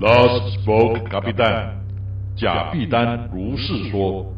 Last spoke，卡比丹，贾碧丹如是说。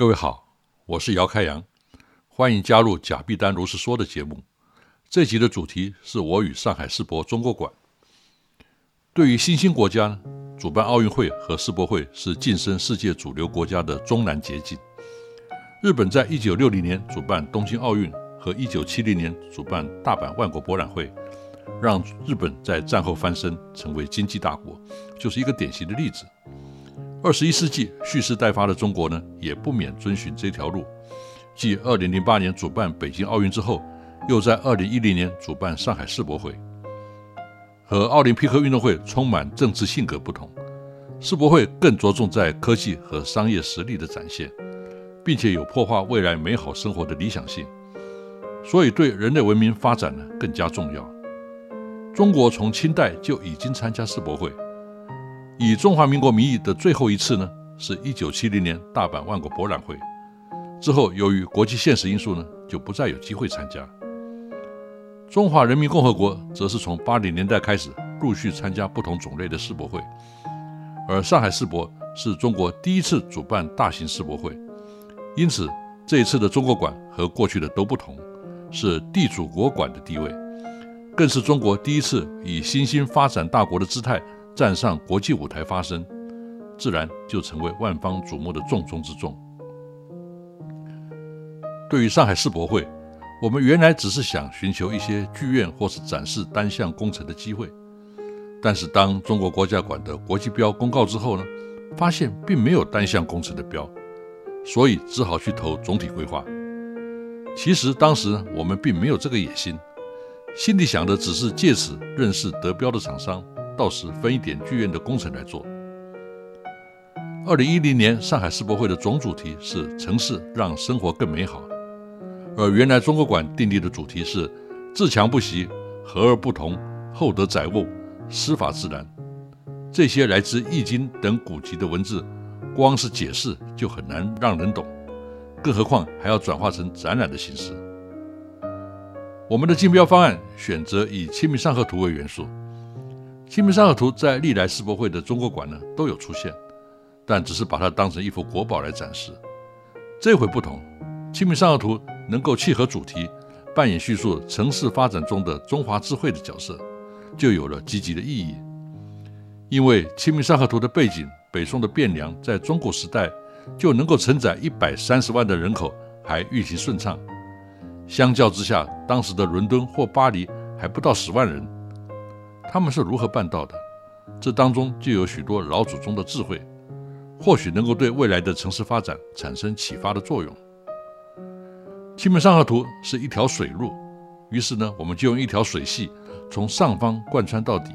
各位好，我是姚开阳，欢迎加入贾碧丹如是说的节目。这集的主题是我与上海世博中国馆。对于新兴国家，主办奥运会和世博会是晋升世界主流国家的中南捷径。日本在一九六零年主办东京奥运和一九七零年主办大阪万国博览会，让日本在战后翻身成为经济大国，就是一个典型的例子。二十一世纪蓄势待发的中国呢，也不免遵循这条路。继二零零八年主办北京奥运之后，又在二零一零年主办上海世博会。和奥林匹克运动会充满政治性格不同，世博会更着重在科技和商业实力的展现，并且有破坏未来美好生活的理想性，所以对人类文明发展呢更加重要。中国从清代就已经参加世博会。以中华民国名义的最后一次呢，是一九七零年大阪万国博览会。之后，由于国际现实因素呢，就不再有机会参加。中华人民共和国则是从八零年代开始陆续参加不同种类的世博会，而上海世博是中国第一次主办大型世博会，因此这一次的中国馆和过去的都不同，是地主国馆的地位，更是中国第一次以新兴发展大国的姿态。站上国际舞台发声，自然就成为万方瞩目的重中之重。对于上海世博会，我们原来只是想寻求一些剧院或是展示单项工程的机会，但是当中国国家馆的国际标公告之后呢，发现并没有单项工程的标，所以只好去投总体规划。其实当时我们并没有这个野心，心里想的只是借此认识得标的厂商。到时分一点剧院的工程来做。二零一零年上海世博会的总主题是“城市让生活更美好”，而原来中国馆订立的主题是“自强不息，和而不同，厚德载物，师法自然”。这些来自《易经》等古籍的文字，光是解释就很难让人懂，更何况还要转化成展览的形式。我们的竞标方案选择以《清明上河图》为元素。《清明上河图》在历来世博会的中国馆呢都有出现，但只是把它当成一幅国宝来展示。这回不同，《清明上河图》能够契合主题，扮演叙述城市发展中的中华智慧的角色，就有了积极的意义。因为《清明上河图》的背景，北宋的汴梁在中国时代就能够承载一百三十万的人口，还运行顺畅。相较之下，当时的伦敦或巴黎还不到十万人。他们是如何办到的？这当中就有许多老祖宗的智慧，或许能够对未来的城市发展产生启发的作用。清明上河图是一条水路，于是呢，我们就用一条水系从上方贯穿到底，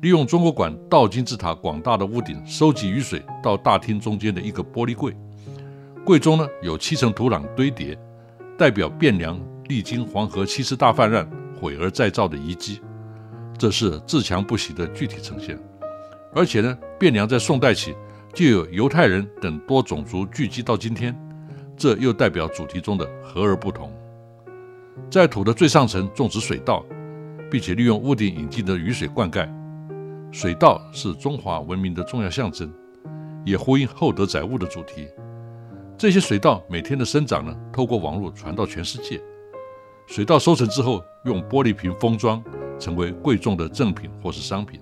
利用中国馆倒金字塔广大的屋顶收集雨水到大厅中间的一个玻璃柜，柜中呢有七层土壤堆叠，代表汴梁历经黄河七次大泛滥毁而再造的遗迹。这是自强不息的具体呈现，而且呢，汴梁在宋代起就有犹太人等多种族聚集到今天，这又代表主题中的和而不同。在土的最上层种植水稻，并且利用屋顶引进的雨水灌溉。水稻是中华文明的重要象征，也呼应厚德载物的主题。这些水稻每天的生长呢，透过网络传到全世界。水稻收成之后，用玻璃瓶封装，成为贵重的赠品或是商品。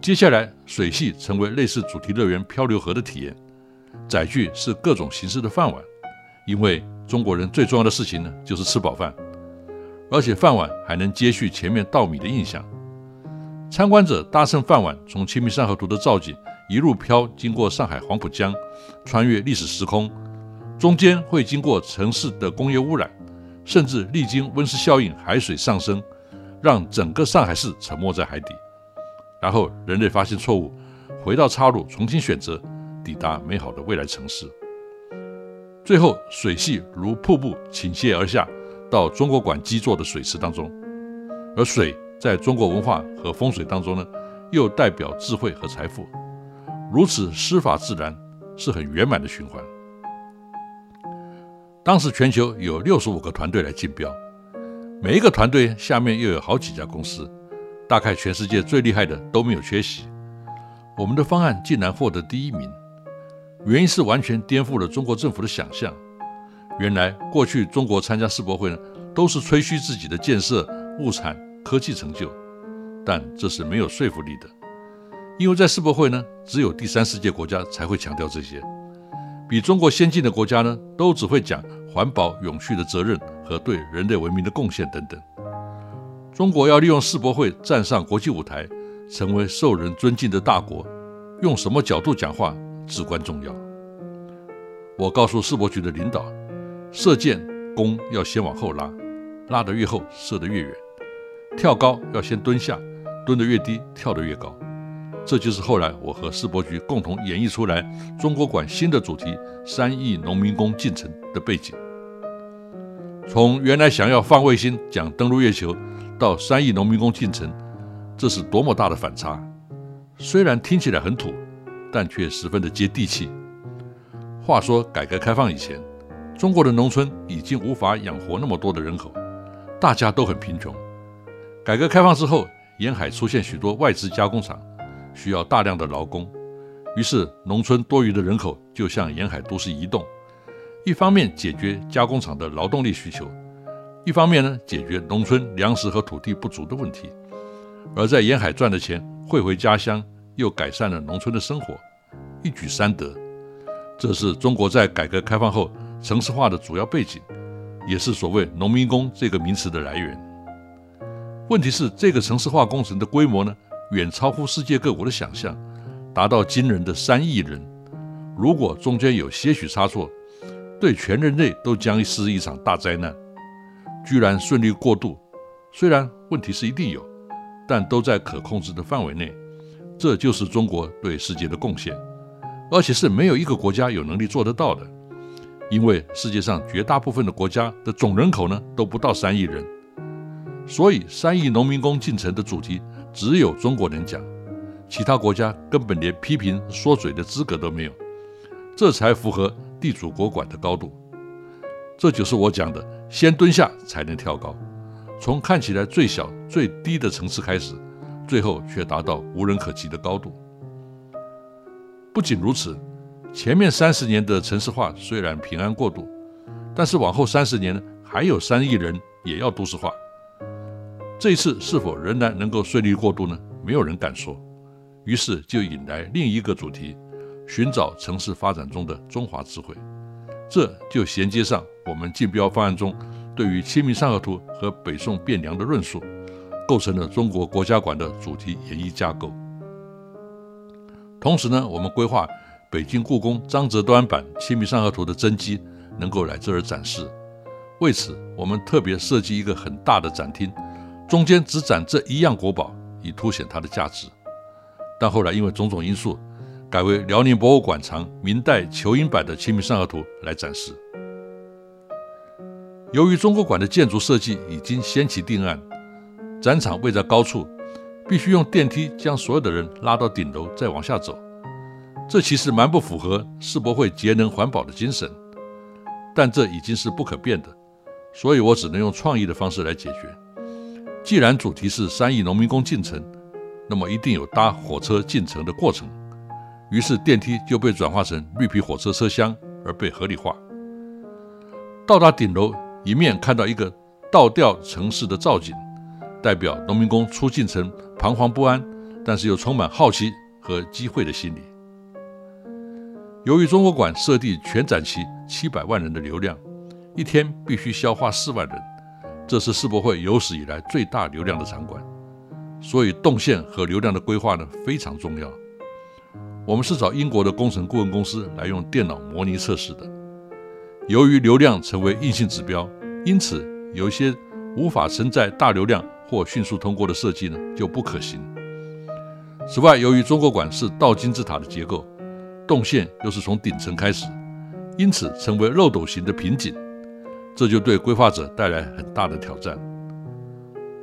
接下来，水系成为类似主题乐园漂流河的体验，载具是各种形式的饭碗，因为中国人最重要的事情呢，就是吃饱饭，而且饭碗还能接续前面稻米的印象。参观者搭乘饭碗，从《清明上河图》的造景一路飘，经过上海黄浦江，穿越历史时空，中间会经过城市的工业污染，甚至历经温室效应，海水上升，让整个上海市沉没在海底。然后人类发现错误，回到岔路，重新选择，抵达美好的未来城市。最后，水系如瀑布倾泻而下，到中国馆基座的水池当中。而水在中国文化和风水当中呢，又代表智慧和财富。如此施法自然，是很圆满的循环。当时全球有六十五个团队来竞标，每一个团队下面又有好几家公司。大概全世界最厉害的都没有缺席，我们的方案竟然获得第一名，原因是完全颠覆了中国政府的想象。原来过去中国参加世博会呢，都是吹嘘自己的建设、物产、科技成就，但这是没有说服力的，因为在世博会呢，只有第三世界国家才会强调这些，比中国先进的国家呢，都只会讲环保、永续的责任和对人类文明的贡献等等。中国要利用世博会站上国际舞台，成为受人尊敬的大国，用什么角度讲话至关重要。我告诉世博局的领导，射箭弓要先往后拉，拉得越后射得越远；跳高要先蹲下，蹲得越低跳得越高。这就是后来我和世博局共同演绎出来中国馆新的主题“三亿农民工进城”的背景。从原来想要放卫星讲登陆月球。到三亿农民工进城，这是多么大的反差！虽然听起来很土，但却十分的接地气。话说，改革开放以前，中国的农村已经无法养活那么多的人口，大家都很贫穷。改革开放之后，沿海出现许多外资加工厂，需要大量的劳工，于是农村多余的人口就向沿海都市移动，一方面解决加工厂的劳动力需求。一方面呢，解决农村粮食和土地不足的问题；而在沿海赚的钱汇回家乡，又改善了农村的生活，一举三得。这是中国在改革开放后城市化的主要背景，也是所谓“农民工”这个名词的来源。问题是，这个城市化工程的规模呢，远超乎世界各国的想象，达到惊人的三亿人。如果中间有些许差错，对全人类都将是一场大灾难。居然顺利过渡，虽然问题是一定有，但都在可控制的范围内。这就是中国对世界的贡献，而且是没有一个国家有能力做得到的。因为世界上绝大部分的国家的总人口呢都不到三亿人，所以三亿农民工进城的主题只有中国人讲，其他国家根本连批评说嘴的资格都没有。这才符合地主国管的高度。这就是我讲的。先蹲下才能跳高，从看起来最小最低的层次开始，最后却达到无人可及的高度。不仅如此，前面三十年的城市化虽然平安过渡，但是往后三十年，还有三亿人也要都市化。这一次是否仍然能够顺利过渡呢？没有人敢说。于是就引来另一个主题：寻找城市发展中的中华智慧。这就衔接上我们竞标方案中对于《清明上河图》和北宋汴梁的论述，构成了中国国家馆的主题演绎架构。同时呢，我们规划北京故宫张择端版《清明上河图》的真迹能够来这儿展示。为此，我们特别设计一个很大的展厅，中间只展这一样国宝，以凸显它的价值。但后来因为种种因素，改为辽宁博物馆藏明代仇英版的《清明上河图》来展示。由于中国馆的建筑设计已经先期定案，展场位在高处，必须用电梯将所有的人拉到顶楼再往下走。这其实蛮不符合世博会节能环保的精神，但这已经是不可变的。所以我只能用创意的方式来解决。既然主题是三亿农民工进城，那么一定有搭火车进城的过程。于是电梯就被转化成绿皮火车车厢，而被合理化。到达顶楼，一面看到一个倒吊城市的造景，代表农民工出进城彷徨不安，但是又充满好奇和机会的心理。由于中国馆设定全展期七百万人的流量，一天必须消化四万人，这是世博会有史以来最大流量的场馆，所以动线和流量的规划呢非常重要。我们是找英国的工程顾问公司来用电脑模拟测试的。由于流量成为硬性指标，因此有一些无法承载大流量或迅速通过的设计呢就不可行。此外，由于中国馆是倒金字塔的结构，动线又是从顶层开始，因此成为漏斗形的瓶颈，这就对规划者带来很大的挑战。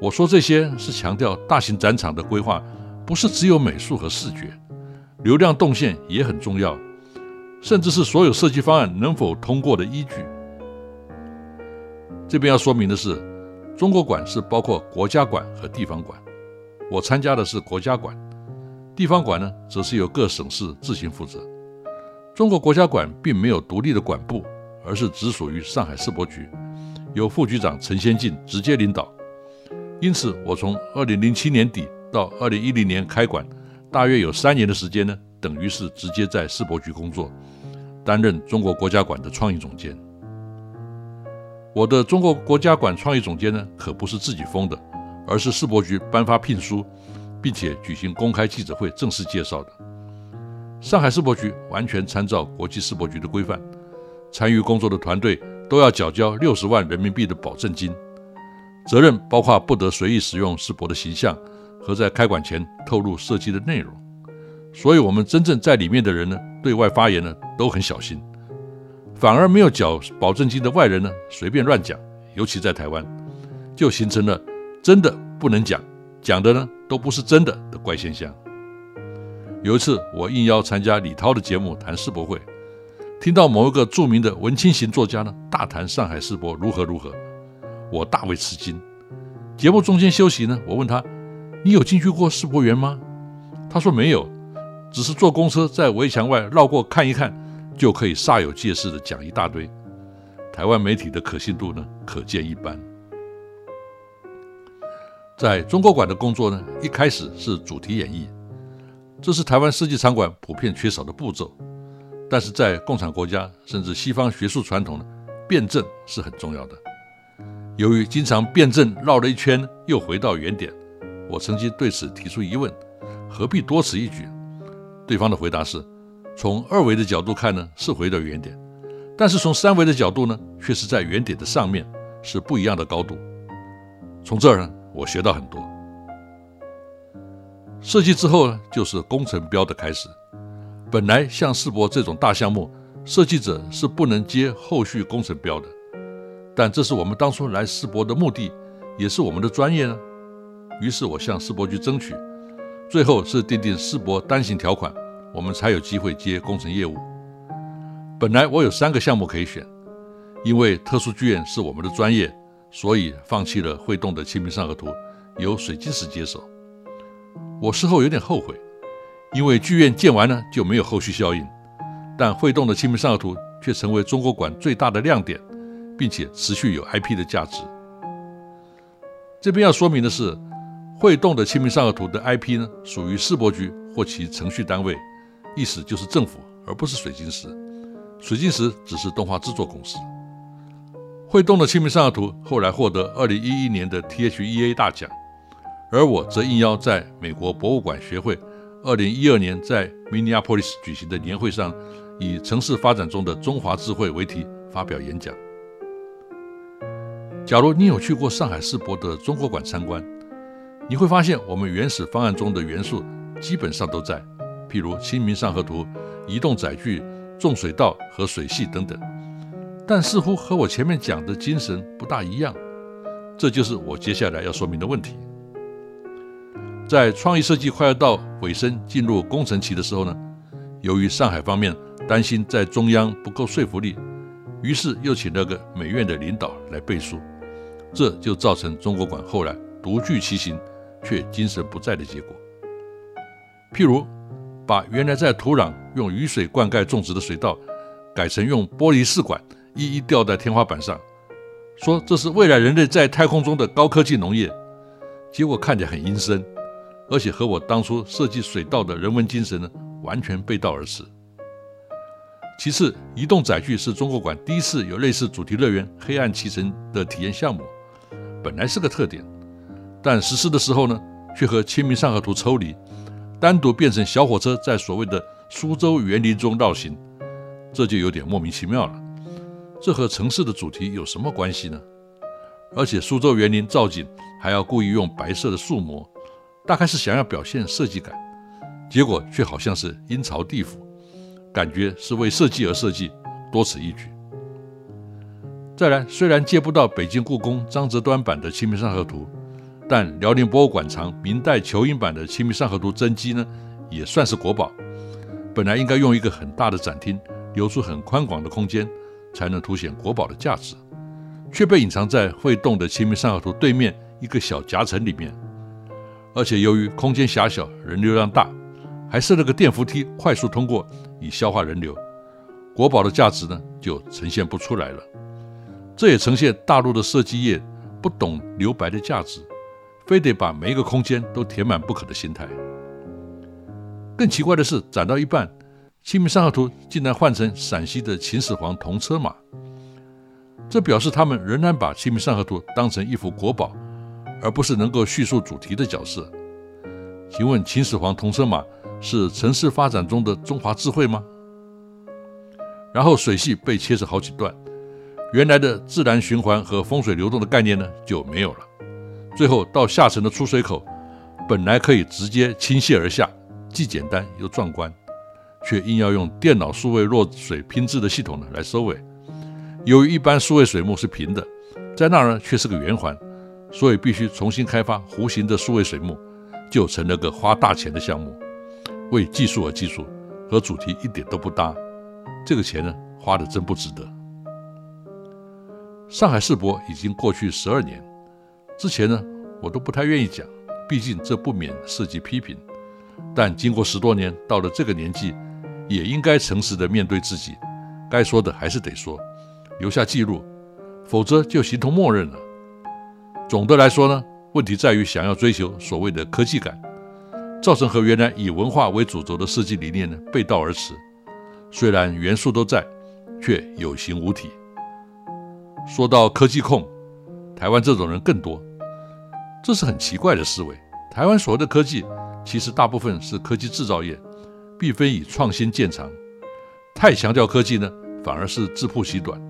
我说这些是强调大型展场的规划不是只有美术和视觉。流量动线也很重要，甚至是所有设计方案能否通过的依据。这边要说明的是，中国馆是包括国家馆和地方馆，我参加的是国家馆，地方馆呢则是由各省市自行负责。中国国家馆并没有独立的馆部，而是直属于上海世博局，由副局长陈先进直接领导。因此，我从二零零七年底到二零一零年开馆。大约有三年的时间呢，等于是直接在世博局工作，担任中国国家馆的创意总监。我的中国国家馆创意总监呢，可不是自己封的，而是世博局颁发聘书，并且举行公开记者会正式介绍的。上海世博局完全参照国际世博局的规范，参与工作的团队都要缴交六十万人民币的保证金，责任包括不得随意使用世博的形象。和在开馆前透露设计的内容，所以我们真正在里面的人呢，对外发言呢都很小心，反而没有缴保证金的外人呢随便乱讲，尤其在台湾，就形成了真的不能讲，讲的呢都不是真的的怪现象。有一次我应邀参加李涛的节目谈世博会，听到某一个著名的文青型作家呢大谈上海世博如何如何，我大为吃惊。节目中间休息呢，我问他。你有进去过世博园吗？他说没有，只是坐公车在围墙外绕过看一看，就可以煞有介事的讲一大堆。台湾媒体的可信度呢，可见一斑。在中国馆的工作呢，一开始是主题演绎，这是台湾设计场馆普遍缺少的步骤。但是在共产国家甚至西方学术传统呢，辩证是很重要的。由于经常辩证绕了一圈，又回到原点。我曾经对此提出疑问：何必多此一举？对方的回答是：从二维的角度看呢，是回到原点；但是从三维的角度呢，却是在原点的上面，是不一样的高度。从这儿呢，我学到很多。设计之后呢，就是工程标的开始。本来像世博这种大项目，设计者是不能接后续工程标的，但这是我们当初来世博的目的，也是我们的专业呢。于是我向世博局争取，最后是订定世博单行条款，我们才有机会接工程业务。本来我有三个项目可以选，因为特殊剧院是我们的专业，所以放弃了会动的《清明上河图》，由水晶石接手。我事后有点后悔，因为剧院建完了就没有后续效应，但会动的《清明上河图》却成为中国馆最大的亮点，并且持续有 IP 的价值。这边要说明的是。会动的《清明上河图》的 IP 呢，属于世博局或其程序单位，意思就是政府，而不是水晶石。水晶石只是动画制作公司。会动的《清明上河图》后来获得2011年的 THEA 大奖，而我则应邀在美国博物馆学会2012年在 Minneapolis 举行的年会上，以“城市发展中的中华智慧”为题发表演讲。假如你有去过上海世博的中国馆参观，你会发现，我们原始方案中的元素基本上都在，譬如《清明上河图》、移动载具、种水稻和水系等等，但似乎和我前面讲的精神不大一样。这就是我接下来要说明的问题。在创意设计快要到尾声、进入工程期的时候呢，由于上海方面担心在中央不够说服力，于是又请了个美院的领导来背书，这就造成中国馆后来独具其形却精神不在的结果。譬如，把原来在土壤用雨水灌溉种植的水稻，改成用玻璃试管一一吊在天花板上，说这是未来人类在太空中的高科技农业，结果看起来很阴森，而且和我当初设计水稻的人文精神呢完全背道而驰。其次，移动载具是中国馆第一次有类似主题乐园“黑暗骑乘”的体验项目，本来是个特点，但实施的时候呢，却和《清明上河图》抽离，单独变成小火车在所谓的苏州园林中绕行，这就有点莫名其妙了。这和城市的主题有什么关系呢？而且苏州园林造景还要故意用白色的树模，大概是想要表现设计感，结果却好像是阴曹地府。感觉是为设计而设计，多此一举。再来，虽然借不到北京故宫张择端版的《清明上河图》，但辽宁博物馆藏明代裘英版的《清明上河图》真迹呢，也算是国宝。本来应该用一个很大的展厅，留出很宽广的空间，才能凸显国宝的价值，却被隐藏在会动的《清明上河图》对面一个小夹层里面。而且由于空间狭小，人流量大。还设了个电扶梯，快速通过以消化人流，国宝的价值呢就呈现不出来了。这也呈现大陆的设计业不懂留白的价值，非得把每一个空间都填满不可的心态。更奇怪的是，展到一半，《清明上河图》竟然换成陕西的秦始皇铜车马，这表示他们仍然把《清明上河图》当成一幅国宝，而不是能够叙述主题的角色。请问秦始皇铜车马？是城市发展中的中华智慧吗？然后水系被切成好几段，原来的自然循环和风水流动的概念呢就没有了。最后到下沉的出水口，本来可以直接倾泻而下，既简单又壮观，却硬要用电脑数位弱水拼制的系统呢来收尾。由于一般数位水幕是平的，在那儿呢却是个圆环，所以必须重新开发弧形的数位水幕，就成了个花大钱的项目。为技术而技术，和主题一点都不搭，这个钱呢花的真不值得。上海世博已经过去十二年，之前呢我都不太愿意讲，毕竟这不免涉及批评。但经过十多年，到了这个年纪，也应该诚实的面对自己，该说的还是得说，留下记录，否则就形同默认了。总的来说呢，问题在于想要追求所谓的科技感。造成和原来以文化为主轴的设计理念呢背道而驰。虽然元素都在，却有形无体。说到科技控，台湾这种人更多，这是很奇怪的思维。台湾所谓的科技，其实大部分是科技制造业，并非以创新见长。太强调科技呢，反而是自曝其短。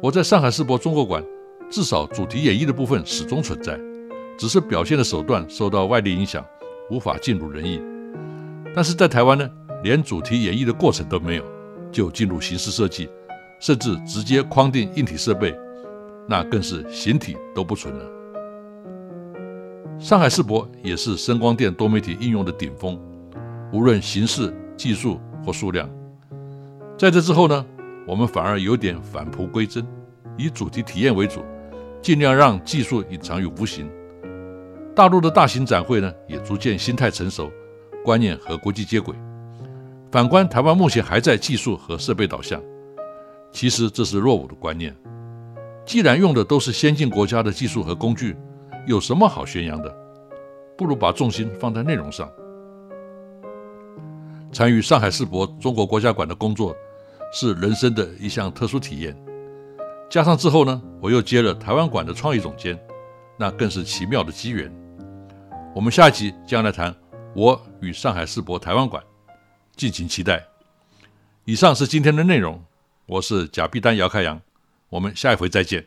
我在上海世博中国馆，至少主题演绎的部分始终存在，只是表现的手段受到外力影响。无法尽如人意，但是在台湾呢，连主题演绎的过程都没有，就进入形式设计，甚至直接框定硬体设备，那更是形体都不存了。上海世博也是声光电多媒体应用的顶峰，无论形式、技术或数量。在这之后呢，我们反而有点返璞归真，以主题体验为主，尽量让技术隐藏于无形。大陆的大型展会呢，也逐渐心态成熟，观念和国际接轨。反观台湾，目前还在技术和设备导向，其实这是落伍的观念。既然用的都是先进国家的技术和工具，有什么好宣扬的？不如把重心放在内容上。参与上海世博中国国家馆的工作，是人生的一项特殊体验。加上之后呢，我又接了台湾馆的创意总监，那更是奇妙的机缘。我们下一集将来谈我与上海世博台湾馆，敬请期待。以上是今天的内容，我是贾碧丹姚开阳，我们下一回再见。